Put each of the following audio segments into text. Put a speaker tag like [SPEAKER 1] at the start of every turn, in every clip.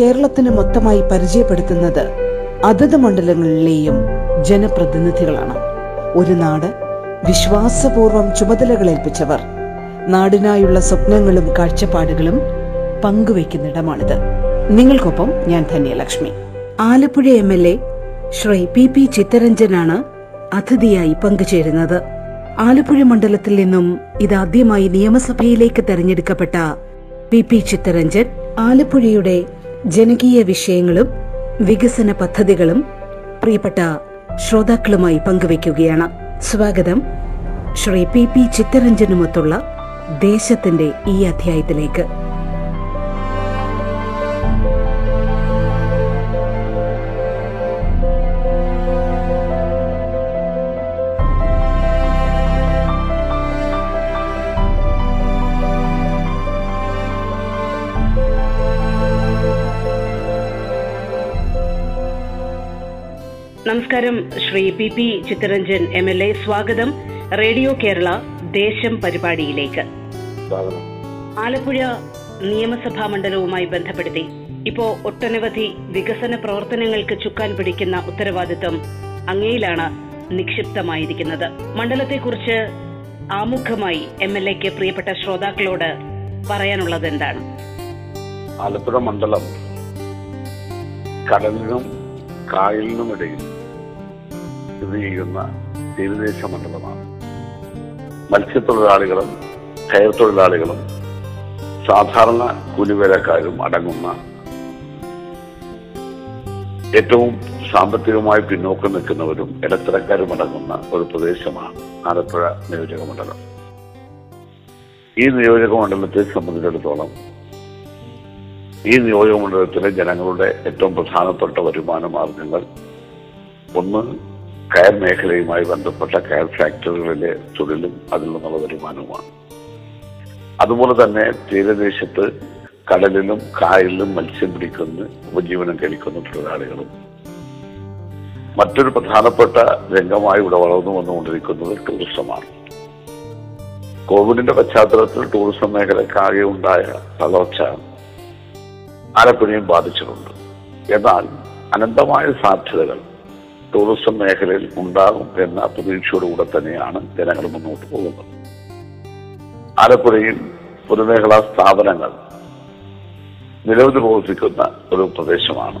[SPEAKER 1] കേരളത്തിന് മൊത്തമായി പരിചയപ്പെടുത്തുന്നത് അതത് മണ്ഡലങ്ങളിലെയും ജനപ്രതിനിധികളാണ്. ഒരു നാട് വിശ്വാസപൂർവം ചുമതലകളേൽപ്പിച്ചവർ. നാടിനായുള്ള സ്വപ്നങ്ങളും കാഴ്ചപ്പാടുകളും പങ്കുവയ്ക്കുന്നിടമാണിത്. നിങ്ങൾക്കൊപ്പം ഞാൻ Dhanyalakshmi. Alappuzha M L A Shri P P ചിത്തരഞ്ജനാണ് അതിഥിയായി പങ്കുചേരുന്നത്. ആലപ്പുഴ മണ്ഡലത്തിൽ നിന്നും ഇതാദ്യമായി നിയമസഭയിലേക്ക് തെരഞ്ഞെടുക്കപ്പെട്ട പി പി ചിത്തരഞ്ജൻ ആലപ്പുഴയുടെ ജനകീയ വിഷയങ്ങളും വികസന പദ്ധതികളും പ്രിയപ്പെട്ട ശ്രോതാക്കളുമായി പങ്കുവയ്ക്കുകയാണ്. സ്വാഗതം. ശ്രീ പി പി ചിത്തരഞ്ജനുമൊത്തുള്ള ദേശത്തിന്റെ ഈ അധ്യായത്തിലേക്ക്.
[SPEAKER 2] നമസ്കാരം. Shri P P Chitharanjan M L A സ്വാഗതം. റേഡിയോ കേരള ദേശം പരിപാടിയിലേക്ക്. ആലപ്പുഴ നിയമസഭാ മണ്ഡലവുമായി ബന്ധപ്പെടുത്തി ഇപ്പോ ഒട്ടനവധി വികസന പ്രവർത്തനങ്ങൾക്ക് ചുക്കാൻ പിടിക്കുന്ന ഉത്തരവാദിത്വം അങ്ങയിലാണ് നിക്ഷിപ്തമായിരിക്കുന്നത്. മണ്ഡലത്തെക്കുറിച്ച് ആമുഖമായി എം എൽ എക്ക് പ്രിയപ്പെട്ട ശ്രോതാക്കളോട് പറയാനുള്ളത് എന്താണ്?
[SPEAKER 3] ആലപ്പുഴ മണ്ഡലം കടലിനും കായലിനും ഇടയിൽ സ്ഥിതി ചെയ്യുന്ന തീരദേശ മണ്ഡലമാണ്. മത്സ്യത്തൊഴിലാളികളും കയർ തൊഴിലാളികളും സാധാരണ കൂലിവേലക്കാരും അടങ്ങുന്ന ഏറ്റവും സാമ്പത്തികമായി പിന്നോക്കം നിൽക്കുന്നവരും ഇടത്തരക്കാരും അടങ്ങുന്ന ഒരു പ്രദേശമാണ് ആലപ്പുഴ നിയോജക മണ്ഡലം. ഈ നിയോജക മണ്ഡലത്തെ സംബന്ധിച്ചിടത്തോളം ഈ നിയോജക മണ്ഡലത്തിലെ ജനങ്ങളുടെ ഏറ്റവും പ്രധാനപ്പെട്ട വരുമാന മാർഗങ്ങൾ ഒന്ന് കയർ മേഖലയുമായി ബന്ധപ്പെട്ട കയർ ഫാക്ടറികളിലെ തൊഴിലും അതിൽ നിന്നുള്ള വരുമാനവുമാണ്. അതുപോലെ തന്നെ തീരദേശത്ത് കടലിലും കായലിലും മത്സ്യം പിടിക്കുന്ന ഉപജീവനം കഴിക്കുന്ന തൊഴിലാളികളും. മറ്റൊരു പ്രധാനപ്പെട്ട രംഗമായി ഇവിടെ വളർന്നു വന്നുകൊണ്ടിരിക്കുന്നത് ടൂറിസമാണ്. കോവിഡിന്റെ പശ്ചാത്തലത്തിൽ ടൂറിസം മേഖലക്കാകെ ഉണ്ടായ തളർച്ച ആലപ്പുഴയും ബാധിച്ചിട്ടുണ്ട്. എന്നാൽ അനന്തമായ സാധ്യതകൾ ടൂറിസം മേഖലയിൽ ഉണ്ടാകും എന്ന പ്രതീക്ഷയോടുകൂടെ തന്നെയാണ് ജനങ്ങൾ മുന്നോട്ട് പോകുന്നത്. ആലപ്പുഴയിൽ പൊതുമേഖലാ സ്ഥാപനങ്ങൾ നിരവധി പ്രവർത്തിക്കുന്ന ഒരു പ്രദേശമാണ്.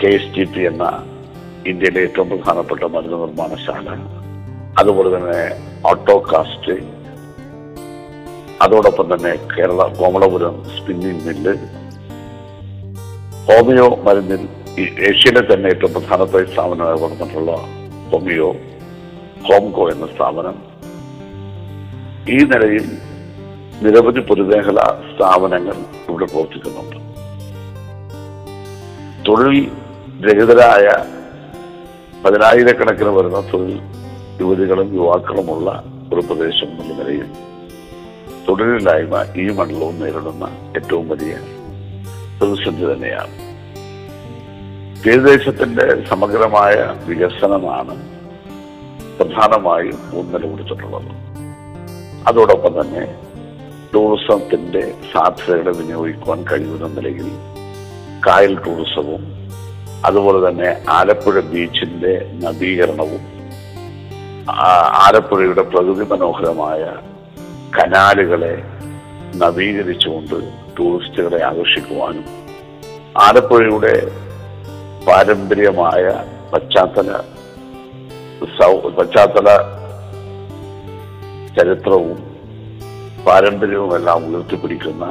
[SPEAKER 3] കെ എസ് ടി പി എന്ന ഇന്ത്യയിലെ ഏറ്റവും പ്രധാനപ്പെട്ട മരുന്ന് നിർമ്മാണശാല അതുപോലെ തന്നെ ഓട്ടോകാസ്റ്റ്. അതോടൊപ്പം തന്നെ Kerala Komalapuram spinning mill. Homeo മരുന്നിൽ ഈ ഏഷ്യയിലെ തന്നെ ഏറ്റവും പ്രധാനപ്പെട്ട സ്ഥാപനമായി വളർന്നിട്ടുള്ള ഹോമിയോ ഹോംകോ എന്ന സ്ഥാപനം. ഈ നിലയിൽ നിരവധി പൊതുമേഖലാ സ്ഥാപനങ്ങൾ ഇവിടെ പ്രവർത്തിക്കുന്നുണ്ട്. തൊഴിൽ രഹിതരായ പതിനായിരക്കണക്കിന് വരുന്ന തൊഴിൽ യുവതികളും യുവാക്കളുമുള്ള ഒരു പ്രദേശം എന്ന നിലയിൽ തൊഴിലില്ലായ്മ ഈ മണ്ഡലവും നേരിടുന്ന ഏറ്റവും വലിയ പ്രതിസന്ധി തന്നെയാണ്. തീരദേശത്തിന്റെ സമഗ്രമായ വികസനമാണ് പ്രധാനമായും ഊന്നൽ കൊടുത്തിട്ടുള്ളത്. അതോടൊപ്പം തന്നെ ടൂറിസത്തിന്റെ സാധ്യതകളെ വിനിയോഗിക്കുവാൻ കഴിയുന്ന നിലയിൽ കായൽ ടൂറിസവും അതുപോലെ തന്നെ ആലപ്പുഴ ബീച്ചിന്റെ നവീകരണവും ആലപ്പുഴയുടെ പ്രകൃതി മനോഹരമായ കനാലുകളെ നവീകരിച്ചുകൊണ്ട് ടൂറിസ്റ്റുകളെ ആകർഷിക്കുവാനും ആലപ്പുഴയുടെ പാരമ്പര്യമായ പശ്ചാത്തല പശ്ചാത്തല ചരിത്രവും പാരമ്പര്യവും എല്ലാം ഉയർത്തിപ്പിടിക്കുന്ന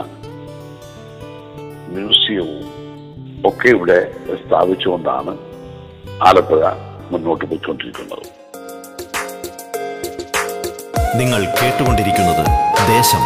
[SPEAKER 3] മ്യൂസിയവും ഒക്കെ ഇവിടെ സ്ഥാപിച്ചുകൊണ്ടാണ് ആലപ്പുഴ മുന്നോട്ട് പോയിക്കൊണ്ടിരിക്കുന്നത്.
[SPEAKER 4] നിങ്ങൾ കേട്ടുകൊണ്ടിരിക്കുന്നത് ദേശം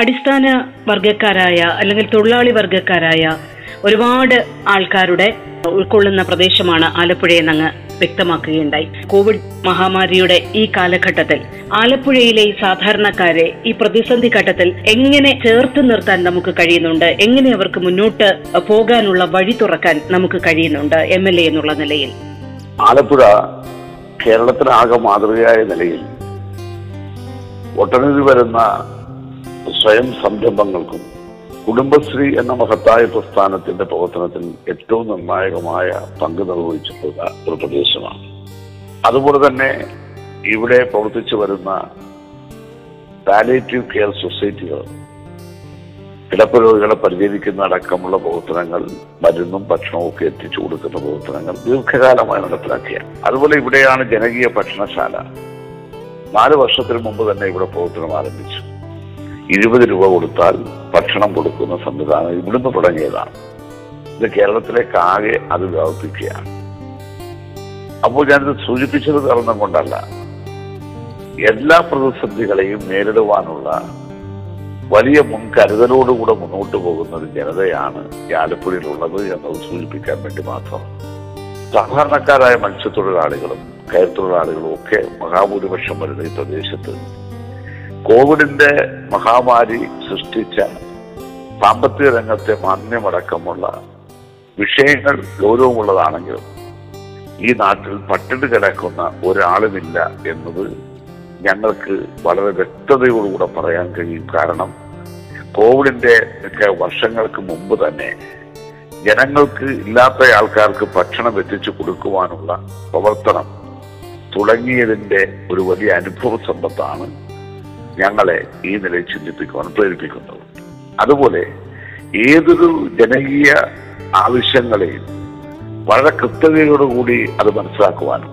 [SPEAKER 2] അടിസ്ഥാന വർഗക്കാരായ അല്ലെങ്കിൽ തൊഴിലാളി വർഗക്കാരായ ഒരുപാട് ആൾക്കാരുടെ ഉൾക്കൊള്ളുന്ന പ്രദേശമാണ് ആലപ്പുഴ എന്നങ്ങ് വ്യക്തമാക്കുകയുണ്ടായി. കോവിഡ് മഹാമാരിയുടെ ഈ കാലഘട്ടത്തിൽ ആലപ്പുഴയിലെ ഈ സാധാരണക്കാരെ ഈ പ്രതിസന്ധി ഘട്ടത്തിൽ എങ്ങനെ ചേർത്ത് നിർത്താൻ നമുക്ക് കഴിയുന്നുണ്ട്? എങ്ങനെ അവർക്ക് മുന്നോട്ട് പോകാനുള്ള വഴി തുറക്കാൻ നമുക്ക് കഴിയുന്നുണ്ട്? എം എൽ എ എന്നുള്ള നിലയിൽ.
[SPEAKER 3] ആലപ്പുഴ കേരളത്തിനാകെ മാതൃകയായ നിലയിൽ ഒട്ടനവധി വരുന്ന സ്വയം സംരംഭങ്ങൾക്കും കുടുംബശ്രീ എന്ന മഹത്തായ പ്രസ്ഥാനത്തിന്റെ പ്രവർത്തനത്തിൽ ഏറ്റവും നിർണായകമായ പങ്ക് നിർവഹിച്ചിട്ടുള്ള ഒരു പ്രദേശമാണ്. അതുപോലെ തന്നെ ഇവിടെ പ്രവർത്തിച്ചു വരുന്ന പാലേറ്റീവ് കെയർ സൊസൈറ്റികൾ കിടപ്പ് രോഗികളെ പരിചരിക്കുന്ന അടക്കമുള്ള പ്രവർത്തനങ്ങൾ മരുന്നും ഭക്ഷണവും ഒക്കെ എത്തിച്ചു കൊടുക്കുന്ന പ്രവർത്തനങ്ങൾ ദീർഘകാലമായി നടപ്പിലാക്കിയ അതുപോലെ ഇവിടെയാണ് ജനകീയ ഭക്ഷണശാല. നാല് വർഷത്തിന് മുമ്പ് തന്നെ ഇവിടെ പ്രവർത്തനം ആരംഭിച്ചു. ഇരുപത് രൂപ കൊടുത്താൽ ഭക്ഷണം കൊടുക്കുന്ന സംവിധാനം ഇവിടുന്ന് തുടങ്ങിയതാണ്. ഇത് കേരളത്തിലേക്കാകെ അത് വ്യാപിപ്പിക്കുകയാണ്. അപ്പോൾ ഞാനിത് സൂചിപ്പിച്ചത് കാരണം കൊണ്ടല്ല. എല്ലാ പ്രതിസന്ധികളെയും നേരിടുവാനുള്ള വലിയ മുൻകരുതലോടുകൂടെ മുന്നോട്ട് പോകുന്ന ഒരു ജനതയാണ് ഈ ആലപ്പുഴയിലുള്ളത് എന്നത് സൂചിപ്പിക്കാൻ വേണ്ടി മാത്രം. സാധാരണക്കാരായ മത്സ്യത്തൊഴിലാളികളും കയർത്തൊഴിലാളികളും ഒക്കെ മഹാഭൂരിപക്ഷം വരുന്ന ഈ പ്രദേശത്ത് കോവിഡിന്റെ മഹാമാരി സൃഷ്ടിച്ച സാമ്പത്തിക രംഗത്തെ മാന്യമടക്കമുള്ള വിഷയങ്ങൾ ഗൗരവമുള്ളതാണെങ്കിലും ഈ നാട്ടിൽ പട്ടിണി കിടക്കുന്ന ഒരാളുമില്ല എന്നത് ഞങ്ങൾക്ക് വളരെ വ്യക്തതയോടുകൂടെ പറയാൻ കഴിയും. കാരണം കോവിഡിന്റെ ഒക്കെ വർഷങ്ങൾക്ക് മുമ്പ് തന്നെ ജനങ്ങൾക്ക് ഇല്ലാത്ത ആൾക്കാർക്ക് ഭക്ഷണം എത്തിച്ചു കൊടുക്കുവാനുള്ള പ്രവർത്തനം തുടങ്ങിയതിന്റെ ഒരു വലിയ അനുഭവ സമ്പത്താണ് ഞങ്ങളെ ഈ നിലയിൽ ചിന്തിപ്പിക്കുവാൻ പ്രേരിപ്പിക്കുന്നത് അതുപോലെ ഏതൊരു ജനകീയ ആവശ്യങ്ങളെയും വളരെ കൃത്യതയോടുകൂടി അത് മനസ്സിലാക്കുവാനും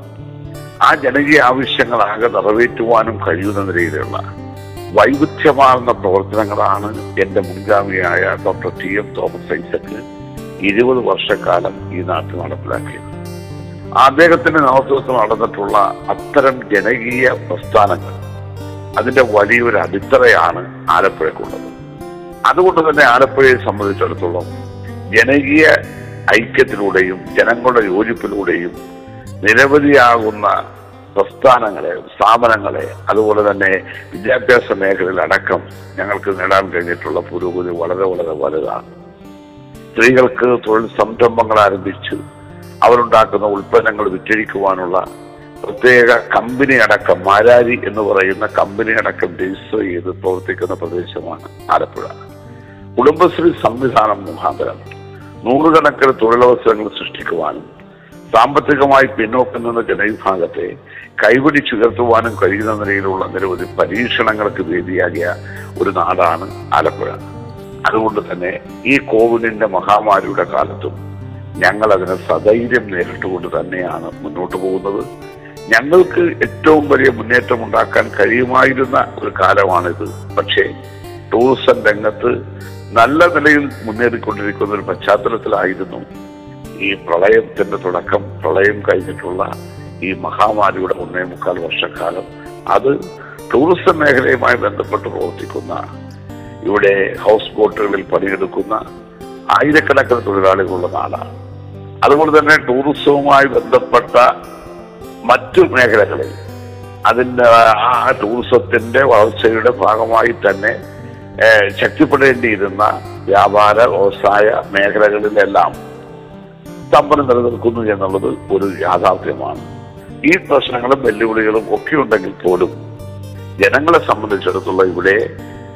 [SPEAKER 3] ആ ജനകീയ ആവശ്യങ്ങളാകെ നിറവേറ്റുവാനും കഴിയുന്ന നിലയിലുള്ള വൈവിധ്യമാർന്ന പ്രവർത്തനങ്ങളാണ് എന്റെ മുൻഗാമിയായ doctor T M Thomas Isaac ഇരുപത് വർഷക്കാലം ഈ നാട്ടിൽ നടപ്പിലാക്കിയത്. അദ്ദേഹത്തിന്റെ നേതൃത്വത്തിൽ നടന്നിട്ടുള്ള അത്തരം ജനകീയ പ്രസ്ഥാനങ്ങൾ അതിന്റെ വലിയൊരു അടിത്തറയാണ് ആലപ്പുഴക്കുള്ളത് അതുകൊണ്ട് തന്നെ ആലപ്പുഴയെ സംബന്ധിച്ചിടത്തോളം ജനകീയ ഐക്യത്തിലൂടെയും ജനങ്ങളുടെ യോജിപ്പിലൂടെയും നിരവധിയാകുന്ന പ്രസ്ഥാനങ്ങളെ സ്ഥാപനങ്ങളെ അതുപോലെ തന്നെ വിദ്യാഭ്യാസ മേഖലയിൽ അടക്കം ഞങ്ങൾക്ക് നേടാൻ കഴിഞ്ഞിട്ടുള്ള പുരോഗതി വളരെ വളരെ വലുതാണ്. സ്ത്രീകൾക്ക് തൊഴിൽ സംരംഭങ്ങൾ ആരംഭിച്ച് അവരുണ്ടാക്കുന്ന ഉൽപ്പന്നങ്ങൾ വിറ്റഴിക്കുവാനുള്ള പ്രത്യേക കമ്പനി അടക്കം മാരാരി എന്ന് പറയുന്ന കമ്പനി അടക്കം രജിസ്റ്റർ ചെയ്ത് പ്രവർത്തിക്കുന്ന പ്രദേശമാണ് ആലപ്പുഴ. കുടുംബശ്രീ സംവിധാനം മുഖാന്തരം നൂറുകണക്കിന് തൊഴിലവസരങ്ങൾ സൃഷ്ടിക്കുവാനും സാമ്പത്തികമായി പിന്നോക്കം നിന്ന ജനവിഭാഗത്തെ കൈപിടിച്ചുയർത്തുവാനും കഴിയുന്ന നിലയിലുള്ള നിരവധി പരീക്ഷണങ്ങൾക്ക് വേദിയാകിയ ഒരു നാടാണ് ആലപ്പുഴ. അതുകൊണ്ട് തന്നെ ഈ കോവിഡിന്റെ മഹാമാരിയുടെ കാലത്തും ഞങ്ങൾ അതിനെ സധൈര്യം നേരിട്ടുകൊണ്ട് തന്നെയാണ് മുന്നോട്ട് പോകുന്നത്. ഞങ്ങൾക്ക് ഏറ്റവും വലിയ മുന്നേറ്റം ഉണ്ടാക്കാൻ കഴിയുമായിരുന്ന ഒരു കാലമാണിത്. പക്ഷേ ടൂറിസം രംഗത്ത് നല്ല നിലയിൽ മുന്നേറിക്കൊണ്ടിരിക്കുന്ന ഒരു പശ്ചാത്തലത്തിലായിരുന്നു ഈ പ്രളയത്തിന്റെ തുടക്കം പ്രളയം കഴിഞ്ഞിട്ടുള്ള ഈ മഹാമാരിയുടെ ഒന്നേ മുക്കാൽ വർഷക്കാലം. അത് ടൂറിസം മേഖലയുമായി ബന്ധപ്പെട്ട് പ്രവർത്തിക്കുന്ന ഇവിടെ ഹൗസ് ബോട്ടുകളിൽ പണിയെടുക്കുന്ന ആയിരക്കണക്കിന് തൊഴിലാളികളുള്ള നാടാണ്. അതുപോലെ തന്നെ ടൂറിസവുമായി ബന്ധപ്പെട്ട മറ്റു മേഖലകളിൽ അതിന്റെ ആ ടൂറിസത്തിന്റെ വളർച്ചയുടെ ഭാഗമായി തന്നെ ശക്തിപ്പെടേണ്ടിയിരുന്ന വ്യാപാര വ്യവസായ മേഖലകളിലെല്ലാം സ്തംഭനം നിലനിൽക്കുന്നു എന്നുള്ളത് ഒരു യാഥാർത്ഥ്യമാണ്. ഈ പ്രശ്നങ്ങളും വെല്ലുവിളികളും ഒക്കെ ഉണ്ടെങ്കിൽ പോലും ജനങ്ങളെ സംബന്ധിച്ചിടത്തോളം ഇവിടെ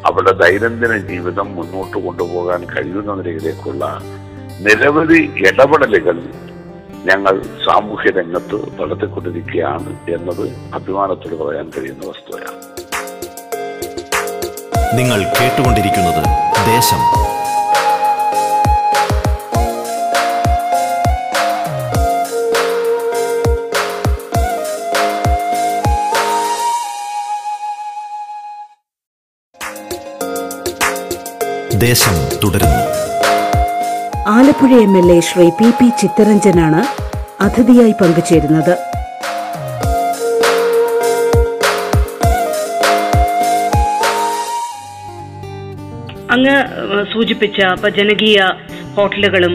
[SPEAKER 3] അവരുടെ ദൈനംദിന ജീവിതം മുന്നോട്ട് കൊണ്ടുപോകാൻ കഴിയുന്ന നിലയിലേക്കുള്ള നിരവധി ഇടപെടലുകൾ ഞങ്ങൾ സാമൂഹ്യ രംഗത്ത് വളർത്തിക്കൊണ്ടിരിക്കുകയാണ് എന്നത് അഭിമാനത്തോട് പറയാൻ കഴിയുന്ന വസ്തുതയാണ്.
[SPEAKER 4] നിങ്ങൾ കേട്ടുകൊണ്ടിരിക്കുന്നത് ദേശം. ദേശം തുടരുന്നു.
[SPEAKER 1] Alappuzha M L A Shri P P ചിത്തരഞ്ജനാണ് അതിഥിയായി പങ്കുചേരുന്നത്.
[SPEAKER 2] അങ്ങ് സൂചിപ്പിച്ച ജനകീയ ഹോട്ടലുകളും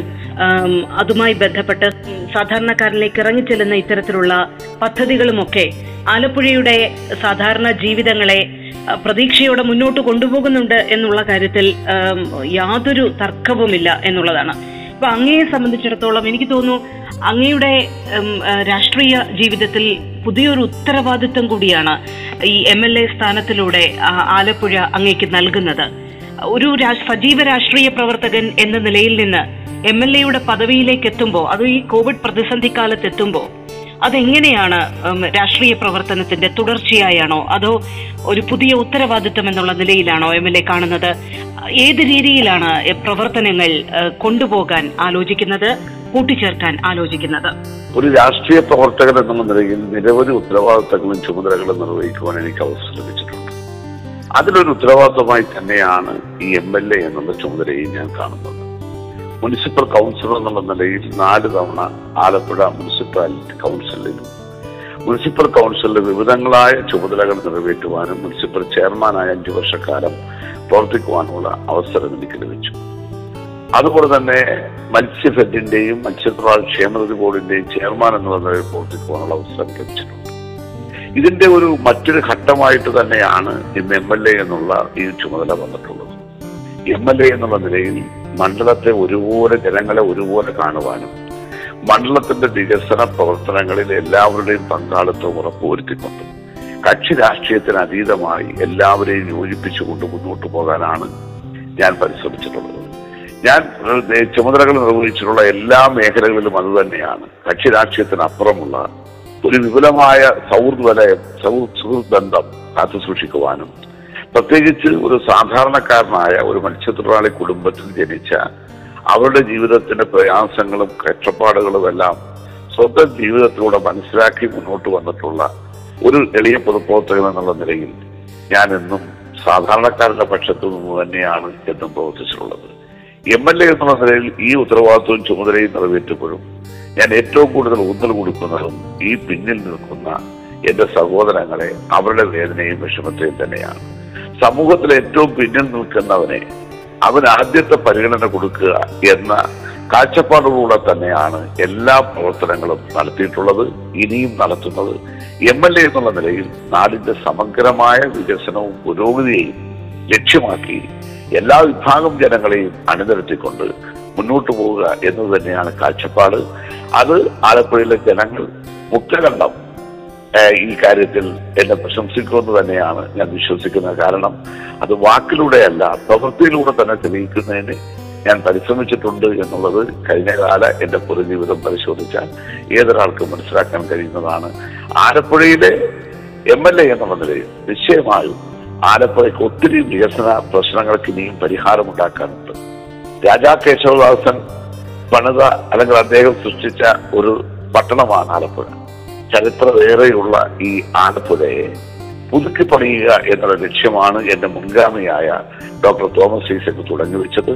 [SPEAKER 2] അതുമായി ബന്ധപ്പെട്ട് സാധാരണക്കാരിലേക്ക് ഇറങ്ങിച്ചെല്ലുന്ന ഇത്തരത്തിലുള്ള പദ്ധതികളുമൊക്കെ ആലപ്പുഴയുടെ സാധാരണ ജീവിതങ്ങളെ പ്രതീക്ഷയോടെ മുന്നോട്ട് കൊണ്ടുപോകുന്നുണ്ട് എന്നുള്ള കാര്യത്തിൽ യാതൊരു തർക്കവുമില്ല എന്നുള്ളതാണ്. അപ്പൊ അങ്ങയെ സംബന്ധിച്ചിടത്തോളം എനിക്ക് തോന്നുന്നു അങ്ങയുടെ രാഷ്ട്രീയ ജീവിതത്തിൽ പുതിയൊരു ഉത്തരവാദിത്വം കൂടിയാണ് ഈ എം എൽ എ സ്ഥാനത്തിലൂടെ ആലപ്പുഴ അങ്ങേക്ക് നൽകുന്നത്. ഒരു സജീവ രാഷ്ട്രീയ പ്രവർത്തകൻ എന്ന നിലയിൽ നിന്ന് എം എൽ എയുടെ പദവിയിലേക്ക് എത്തുമ്പോൾ അത് ഈ കോവിഡ് പ്രതിസന്ധി കാലത്ത് എത്തുമ്പോൾ അതെങ്ങനെയാണ് രാഷ്ട്രീയ പ്രവർത്തനത്തിന്റെ തുടർച്ചയായാണോ? അതോ ഒരു പുതിയ ഉത്തരവാദിത്വം എന്നുള്ള നിലയിലാണോ എം എൽ എ കാണുന്നത്? ഏത് രീതിയിലാണ് പ്രവർത്തനങ്ങൾ കൊണ്ടുപോകാൻ ആലോചിക്കുന്നത് കൂട്ടിച്ചേർക്കാൻ ആലോചിക്കുന്നത്?
[SPEAKER 3] ഒരു രാഷ്ട്രീയ പ്രവർത്തകൻ എന്നുള്ള നിലയിൽ നിരവധി ഉത്തരവാദിത്തങ്ങളും ചുമതലകളും നിർവഹിക്കുവാൻ എനിക്ക് അവസരം ലഭിച്ചിട്ടുണ്ട്. അതിലൊരു ഉത്തരവാദിത്തമായി തന്നെയാണ് ഈ എം എൽ എ എന്നുള്ള ചുമതലയും ഞാൻ കാണുന്നത്. മുനിസിപ്പൽ കൗൺസിലർ എന്നുള്ള നിലയിൽ നാല് തവണ ആലപ്പുഴ മുനിസിപ്പാലിറ്റി കൗൺസിലിലും മുനിസിപ്പൽ കൗൺസിലിലെ വിവിധങ്ങളായ ചുമതലകൾ നിറവേറ്റുവാനും മുനിസിപ്പൽ ചെയർമാനായ അഞ്ചു വർഷക്കാലം പ്രവർത്തിക്കുവാനുള്ള അവസരം എനിക്ക് ലഭിച്ചു. അതുപോലെ തന്നെ മത്സ്യഫെഡിന്റെയും മത്സ്യത്തൊഴിലാളി ക്ഷേമനിധി ബോർഡിന്റെയും ചെയർമാൻ എന്നുള്ള നിലയിൽ പ്രവർത്തിക്കുവാനുള്ള അവസരം ലഭിച്ചിട്ടുണ്ട്. ഇതിന്റെ ഒരു മറ്റൊരു ഘട്ടമായിട്ട് തന്നെയാണ് ഇന്ന് എം എൽ എ എന്നുള്ള ഈ ചുമതല വന്നിട്ടുള്ളത്. എം എൽ എ എന്നുള്ള നിലയിൽ മണ്ഡലത്തെ ഒരുപോലെ ജനങ്ങളെ ഒരുപോലെ കാണുവാനും മണ്ഡലത്തിന്റെ വികസന പ്രവർത്തനങ്ങളിൽ എല്ലാവരുടെയും പങ്കാളിത്തം ഉറപ്പുവരുത്തിക്കൊണ്ട് കക്ഷി രാഷ്ട്രീയത്തിന് അതീതമായി എല്ലാവരെയും യോജിപ്പിച്ചുകൊണ്ട് മുന്നോട്ട് പോകാനാണ് ഞാൻ പരിശ്രമിച്ചിട്ടുള്ളത്. ഞാൻ ചുമതലകൾ നിർവഹിച്ചിട്ടുള്ള എല്ലാ മേഖലകളിലും അത് തന്നെയാണ്. കക്ഷി രാഷ്ട്രീയത്തിനപ്പുറമുള്ള ഒരു വിപുലമായ സൗഹൃദ വലയം സൗ- ബന്ധം കാത്തു സൂക്ഷിക്കുവാനും പ്രത്യേകിച്ച് ഒരു സാധാരണക്കാരനായ ഒരു മത്സ്യത്തൊഴിലാളി കുടുംബത്തിൽ ജനിച്ച അവരുടെ ജീവിതത്തിന്റെ പ്രയാസങ്ങളും കഷ്ടപ്പാടുകളും എല്ലാം സ്വന്തം ജീവിതത്തിലൂടെ മനസ്സിലാക്കി മുന്നോട്ട് വന്നിട്ടുള്ള ഒരു എളിയ പൊതുപ്രവർത്തകൻ എന്നുള്ള നിലയിൽ ഞാൻ എന്നും സാധാരണക്കാരുടെ പക്ഷത്തു നിന്ന് തന്നെയാണ് എന്നും പ്രവർത്തിച്ചിട്ടുള്ളത്. എം എൽ എ എന്നുള്ള നിലയിൽ ഈ ഉത്തരവാദിത്വവും ചുമതലയും നിറവേറ്റുമ്പോഴും ഞാൻ ഏറ്റവും കൂടുതൽ ഊന്നൽ കൊടുക്കുന്നതും ഈ പിന്നിൽ നിൽക്കുന്ന എന്റെ സഹോദരങ്ങളെ അവരുടെ വേദനയും വിഷമത്തെയും തന്നെയാണ്. സമൂഹത്തിൽ ഏറ്റവും പിന്നിൽ നിൽക്കുന്നവനെ അവൻ ആദ്യത്തെ പരിഗണന കൊടുക്കുക എന്ന കാഴ്ചപ്പാടിലൂടെ തന്നെയാണ് എല്ലാ പ്രവർത്തനങ്ങളും നടത്തിയിട്ടുള്ളത് ഇനിയും നടത്തുന്നത്. എം എൽ എ എന്നുള്ള നിലയിൽ നാടിന്റെ സമഗ്രമായ വികസനവും പുരോഗതിയെയും ലക്ഷ്യമാക്കി എല്ലാ വിഭാഗം ജനങ്ങളെയും അണിനിരത്തിക്കൊണ്ട് മുന്നോട്ട് പോവുക എന്നത് തന്നെയാണ് കാഴ്ചപ്പാട്. അത് ആലപ്പുഴയിലെ ജനങ്ങൾ മുക്തകണ്ഠം ഈ കാര്യത്തിൽ എന്നെ പ്രശംസിക്കുമെന്ന് തന്നെയാണ് ഞാൻ വിശ്വസിക്കുന്നത്. കാരണം അത് വാക്കിലൂടെയല്ല പ്രവൃത്തിയിലൂടെ തന്നെ തെളിയിക്കുന്നതിന് ഞാൻ പരിശ്രമിച്ചിട്ടുണ്ട് എന്നുള്ളത് കഴിഞ്ഞകാല എന്റെ പൊതുജീവിതം പരിശോധിച്ചാൽ ഏതൊരാൾക്കും മനസ്സിലാക്കാൻ കഴിയുന്നതാണ്. ആലപ്പുഴയിലെ എം എൽ എ എന്നുള്ള നിലയിൽ നിശ്ചയമായും ആലപ്പുഴയ്ക്ക് ഒത്തിരി വികസന പ്രശ്നങ്ങൾക്ക് ഇനിയും പരിഹാരമുണ്ടാക്കാനുണ്ട്. രാജാ കേശവദാസൻ പണിത അല്ലെങ്കിൽ അദ്ദേഹം സൃഷ്ടിച്ച ഒരു പട്ടണമാണ് ആലപ്പുഴ. ചരിത്രമേറെയുള്ള ഈ ആലപ്പുഴയെ പുതുക്കി പണിയുക എന്നുള്ള ലക്ഷ്യമാണ് എന്റെ മുൻഗാമിയായ ഡോക്ടർ തോമസ് ഈസക്ക് തുടങ്ങി വെച്ചത്.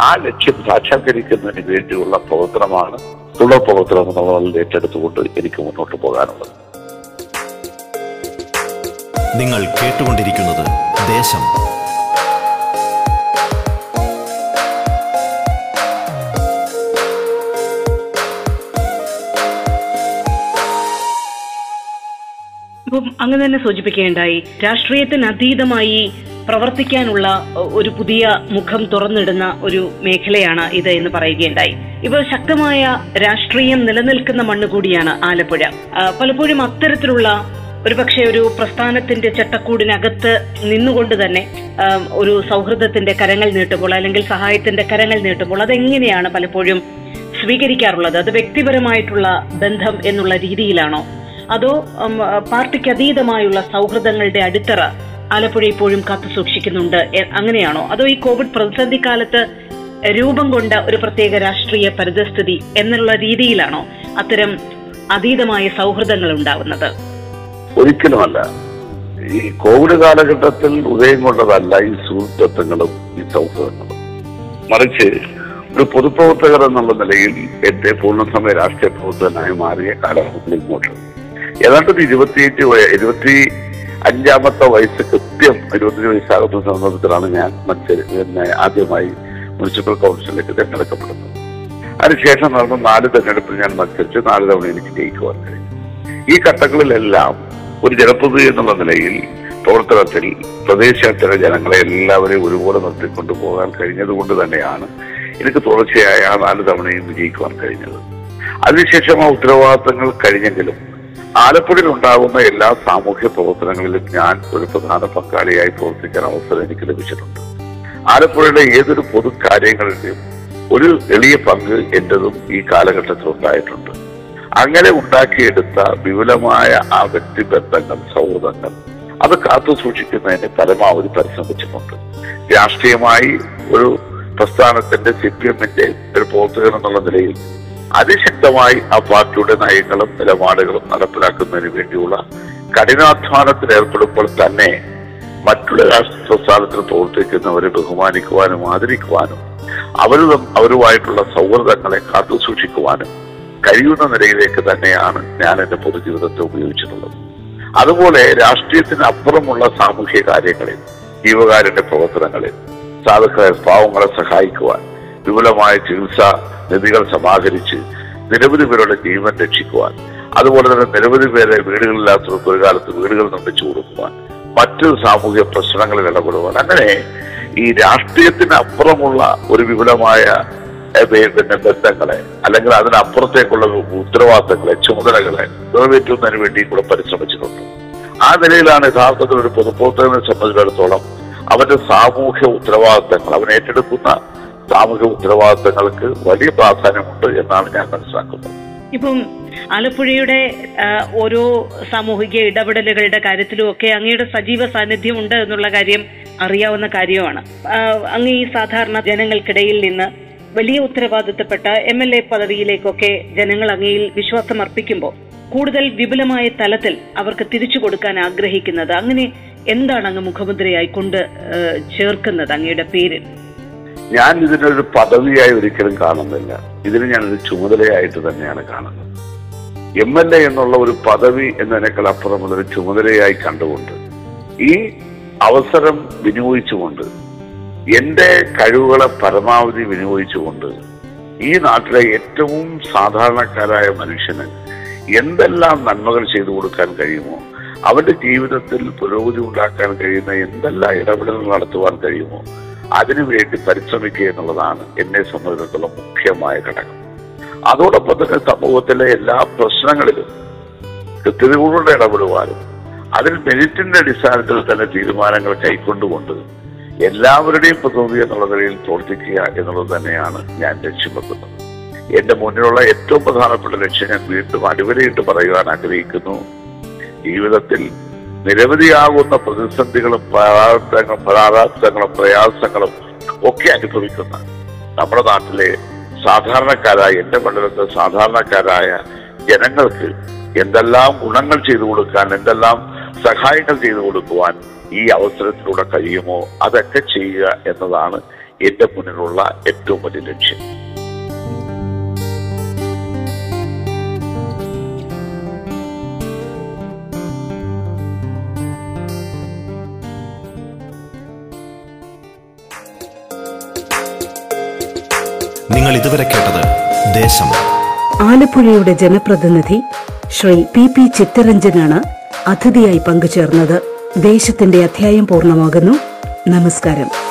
[SPEAKER 3] ആ ലക്ഷ്യം സാക്ഷാത്കരിക്കുന്നതിന് വേണ്ടിയുള്ള പ്രവർത്തനമാണ് തുടർ പ്രവർത്തനം നമ്മൾ ഏറ്റെടുത്തുകൊണ്ട് എനിക്ക് മുന്നോട്ട് പോകാനുള്ളത്.
[SPEAKER 4] നിങ്ങൾ കേട്ടുകൊണ്ടിരിക്കുന്നത് ദേശം
[SPEAKER 2] അങ്ങ് തന്നെ സൂചിപ്പിക്കുകയുണ്ടായി. രാഷ്ട്രീയത്തിന് അതീതമായി പ്രവർത്തിക്കാനുള്ള ഒരു പുതിയ മുഖം തുറന്നിടുന്ന ഒരു മേഖലയാണ് ഇത് എന്ന് പറയുകയുണ്ടായി. ഇപ്പോൾ ശക്തമായ രാഷ്ട്രീയം നിലനിൽക്കുന്ന മണ്ണ് കൂടിയാണ് ആലപ്പുഴ പലപ്പോഴും അത്തരത്തിലുള്ള ഒരുപക്ഷെ ഒരു പ്രസ്ഥാനത്തിന്റെ ചട്ടക്കൂടിനകത്ത് നിന്നുകൊണ്ട് തന്നെ ഒരു സൗഹൃദത്തിന്റെ കരങ്ങൾ നീട്ടുമ്പോൾ അല്ലെങ്കിൽ സഹായത്തിന്റെ കരങ്ങൾ നീട്ടുമ്പോൾ അതെങ്ങനെയാണ് പലപ്പോഴും സ്വീകരിക്കാറുള്ളത്? അത് വ്യക്തിപരമായിട്ടുള്ള ബന്ധം എന്നുള്ള രീതിയിലാണോ അതോ പാർട്ടിക്ക് അതീതമായുള്ള സൗഹൃദങ്ങളുടെ അടിത്തറ ആലപ്പുഴ ഇപ്പോഴും കാത്തു സൂക്ഷിക്കുന്നുണ്ട്. അങ്ങനെയാണോ? അതോ ഈ കോവിഡ് പ്രതിസന്ധി കാലത്ത് രൂപം കൊണ്ട ഒരു പ്രത്യേക രാഷ്ട്രീയ പരിതസ്ഥിതി എന്നുള്ള രീതിയിലാണോ അത്തരം അതീതമായ സൗഹൃദങ്ങൾ ഉണ്ടാവുന്നത്?
[SPEAKER 3] ഒരിക്കലുമല്ല. ഈ കോവിഡ് കാലഘട്ടത്തിൽ ഉദയം കൊണ്ടതല്ല ഈ സുഹൃത്തത്വങ്ങളും ഈ സൗഹൃദങ്ങളും. മറിച്ച് ഒരു പൊതുപ്രവർത്തകർ എന്നുള്ള നിലയിൽ എന്റെ പൂർണസമയ രാഷ്ട്രീയ പ്രവർത്തകനായി മാറിയ കാലഘട്ടത്തിൽ ഇങ്ങോട്ട്. ഏതാണ്ട് ഒരു ഇരുപത്തിയെട്ട് ഇരുപത്തി അഞ്ചാമത്തെ വയസ്സ് കൃത്യം ഇരുപത്തിയഞ്ച് വയസ്സാകുന്ന സന്ദർഭത്തിലാണ് ഞാൻ മത്സരി ആദ്യമായി മുനിസിപ്പൽ കൗൺസിലിലേക്ക് തിരഞ്ഞെടുക്കപ്പെടുന്നത്. അതിനുശേഷം നടന്ന നാല് തെരഞ്ഞെടുപ്പിൽ ഞാൻ മത്സരിച്ച് നാല് തവണ എനിക്ക് ജയിക്കുവാൻ കഴിഞ്ഞു. ഈ ഘട്ടങ്ങളിലെല്ലാം ഒരു ജനപ്രതി എന്നുള്ള നിലയിൽ പ്രവർത്തനത്തിൽ പ്രദേശത്തിലെ ജനങ്ങളെ എല്ലാവരെയും ഒരുപോലെ നിർത്തിക്കൊണ്ടു പോകാൻ കഴിഞ്ഞത് കൊണ്ട് തന്നെയാണ് എനിക്ക് തുടർച്ചയായ ആ നാല് തവണയും വിജയിക്കുവാൻ കഴിഞ്ഞത്. അതിനുശേഷം ആ ഉത്തരവാദിത്തങ്ങൾ കഴിഞ്ഞെങ്കിലും ആലപ്പുഴയിൽ ഉണ്ടാകുന്ന എല്ലാ സാമൂഹ്യ പ്രവർത്തനങ്ങളിലും ഞാൻ ഒരു പ്രധാന പങ്കാളിയായി പ്രവർത്തിക്കാൻ അവസരം എനിക്ക് ലഭിച്ചിട്ടുണ്ട്. ആലപ്പുഴയുടെ ഏതൊരു പൊതു കാര്യങ്ങളിലും ഒരു എളിയ പങ്ക് എന്റേതും ഈ കാലഘട്ടത്തിൽ ഉണ്ടായിട്ടുണ്ട്. അങ്ങനെ ഉണ്ടാക്കിയെടുത്ത വിപുലമായ ആ വ്യക്തിബന്ധങ്ങൾ സൗഹൃദങ്ങൾ അത് കാത്തു സൂക്ഷിക്കുന്നതിന് പരമാവധി പരിശ്രമിച്ചിട്ടുണ്ട്. രാഷ്ട്രീയമായി ഒരു പ്രസ്ഥാനത്തിന്റെ സി പി എമ്മിന്റെ ഒരു പ്രവർത്തകൻ എന്നുള്ള നിലയിൽ അതിശക്തമായി ആ പാർട്ടിയുടെ നയങ്ങളും നിലപാടുകളും നടപ്പിലാക്കുന്നതിന് വേണ്ടിയുള്ള കഠിനാധ്വാനത്തിൽ ഏർപ്പെടുമ്പോൾ തന്നെ മറ്റുള്ള രാഷ്ട്രീയ പ്രസ്ഥാനത്തിന് തോൽപ്പിക്കുന്നവരെ ബഹുമാനിക്കുവാനും ആദരിക്കുവാനും അവരും അവരുമായിട്ടുള്ള സൗഹൃദങ്ങളെ കാത്തു സൂക്ഷിക്കുവാനും കഴിയുന്ന നിലയിലേക്ക് തന്നെയാണ് ഞാൻ എന്റെ പൊതുജീവിതത്തെ ഉപയോഗിച്ചിട്ടുള്ളത്. അതുപോലെ രാഷ്ട്രീയത്തിന് അപ്പുറമുള്ള സാമൂഹ്യ കാര്യങ്ങളിൽ ജീവകാരുണ്യ പ്രവർത്തനങ്ങളിൽ സാധുക്കളെ പാവങ്ങളെ സഹായിക്കുവാൻ വിപുലമായ ചികിത്സാ നിധികൾ സമാഹരിച്ച് നിരവധി പേരുടെ ജീവൻ രക്ഷിക്കുവാൻ അതുപോലെ തന്നെ നിരവധി പേരെ വീടുകളില്ലാത്തവർക്ക് ഒരു കാലത്ത് വീടുകൾ നിർമ്മിച്ചു കൊടുക്കുവാൻ മറ്റു സാമൂഹിക പ്രശ്നങ്ങളിൽ ഇടപെടുവാൻ. അങ്ങനെ ഈ രാഷ്ട്രീയത്തിന് അപ്പുറമുള്ള ഒരു വിപുലമായ ബന്ധങ്ങളെ അല്ലെങ്കിൽ അതിനപ്പുറത്തേക്കുള്ള ഉത്തരവാദിത്തങ്ങളെ ചുമതലകളെ നിറവേറ്റുന്നതിന് വേണ്ടി കൂടെ പരിശ്രമിച്ചിട്ടുണ്ട്. ആ നിലയിലാണ് യഥാർത്ഥത്തിൽ ഒരു പൊതുപ്രവർത്തകനെ സംബന്ധിച്ചിടത്തോളം അവന്റെ സാമൂഹ്യ ഉത്തരവാദിത്തങ്ങൾ അവൻ ഏറ്റെടുക്കുന്ന സാമൂഹ്യ ഉത്തരവാദിത്തങ്ങൾക്ക് വലിയ പ്രാധാന്യമുണ്ട് എന്നാണ് ഞാൻ മനസ്സിലാക്കുന്നത്.
[SPEAKER 2] ഇപ്പം ആലപ്പുഴയുടെ ഓരോ സാമൂഹിക ഇടപെടലുകളുടെ കാര്യത്തിലും ഒക്കെ അങ്ങയുടെ സജീവ സാന്നിധ്യം ഉണ്ട് എന്നുള്ള കാര്യം അറിയാവുന്ന കാര്യമാണ്. അങ്ങ് ഈ സാധാരണ ജനങ്ങൾക്കിടയിൽ നിന്ന് വലിയ ഉത്തരവാദിത്തപ്പെട്ട എം എൽ എ പദവിയിലേക്കൊക്കെ ജനങ്ങൾ അങ്ങയിൽ വിശ്വാസം അർപ്പിക്കുമ്പോൾ കൂടുതൽ വിപുലമായ തലത്തിൽ അവർക്ക് തിരിച്ചു കൊടുക്കാൻ ആഗ്രഹിക്കുന്നത് അങ്ങനെ എന്താണ് അങ്ങ് മുഖമുദ്രയായി കൊണ്ട് ചേർക്കുന്നത് അങ്ങയുടെ പേരിൽ?
[SPEAKER 3] ഞാൻ ഇതിനൊരു പദവിയായി ഒരിക്കലും കാണുന്നില്ല. ഇതിന് ഞാനൊരു ചുമതലയായിട്ട് തന്നെയാണ് കാണുന്നത്. എം എൽ എ എന്നുള്ള ഒരു പദവി എന്നതിനേക്കാൾ അപ്പുറമുള്ള ഒരു ചുമതലയായി കണ്ടുകൊണ്ട് ഈ അവസരം വിനിയോഗിച്ചുകൊണ്ട് എന്റെ കഴിവുകളെ പരമാവധി വിനിയോഗിച്ചുകൊണ്ട് ഈ നാട്ടിലെ ഏറ്റവും സാധാരണക്കാരായ മനുഷ്യന് എന്തെല്ലാം നന്മകൾ ചെയ്തു കൊടുക്കാൻ കഴിയുമോ അവന്റെ ജീവിതത്തിൽ പുരോഗതി ഉണ്ടാക്കാൻ കഴിയുന്ന എന്തെല്ലാം ഇടപെടലുകൾ നടത്തുവാൻ കഴിയുമോ അതിനുവേണ്ടി പരിശ്രമിക്കുക എന്നുള്ളതാണ് എന്നെ സംബന്ധിച്ചിടത്തോളം മുഖ്യമായ ഘടകം. അതോടൊപ്പം തന്നെ സമൂഹത്തിലെ എല്ലാ പ്രശ്നങ്ങളിലും കൃത്യതയോടെ ഇടപെടുവാനും അതിൽ മെരിറ്റിന്റെ അടിസ്ഥാനത്തിൽ തന്നെ തീരുമാനങ്ങൾ കൈക്കൊണ്ടുകൊണ്ട് എല്ലാവരുടെയും പ്രതിനിധി എന്നുള്ള നിലയിൽ പ്രവർത്തിക്കുക എന്നുള്ളത് തന്നെയാണ് ഞാൻ ലക്ഷ്യം വെക്കുന്നത്. എന്റെ മുന്നിലുള്ള ഏറ്റവും പ്രധാനപ്പെട്ട ലക്ഷ്യം ഞാൻ വീണ്ടും അടിവരയിട്ട് പറയുവാൻ ആഗ്രഹിക്കുന്നു. ജീവിതത്തിൽ നിരവധിയാകുന്ന പ്രതിസന്ധികളും പ്രാരാബ്ദങ്ങളും പ്രാരാബ്ദങ്ങളും പ്രയാസങ്ങളും ഒക്കെ അനുഭവിക്കുന്ന നമ്മുടെ നാട്ടിലെ സാധാരണക്കാരായ എന്റെ മണ്ഡലത്തെ സാധാരണക്കാരായ ജനങ്ങൾക്ക് എന്തെല്ലാം ഗുണങ്ങൾ ചെയ്തു കൊടുക്കാൻ എന്തെല്ലാം സഹായങ്ങൾ ചെയ്തു കൊടുക്കുവാൻ ഈ അവസരത്തിലൂടെ കഴിയുമോ? അതൊക്കെ ചെയ്യുക എന്നതാണ് എന്റെ മുന്നിലുള്ള ഏറ്റവും വലിയ ലക്ഷ്യം.
[SPEAKER 4] ഇതുവരെ കേട്ടത് ദേശം.
[SPEAKER 1] ആലപ്പുഴയുടെ ജനപ്രതിനിധി ശ്രീ പി പി ചിത്തരഞ്ജനാണ് അതിഥിയായി പങ്കുചേർന്നത്. ദേശത്തിന്റെ അധ്യായം പൂർണമാകുന്നു. നമസ്കാരം.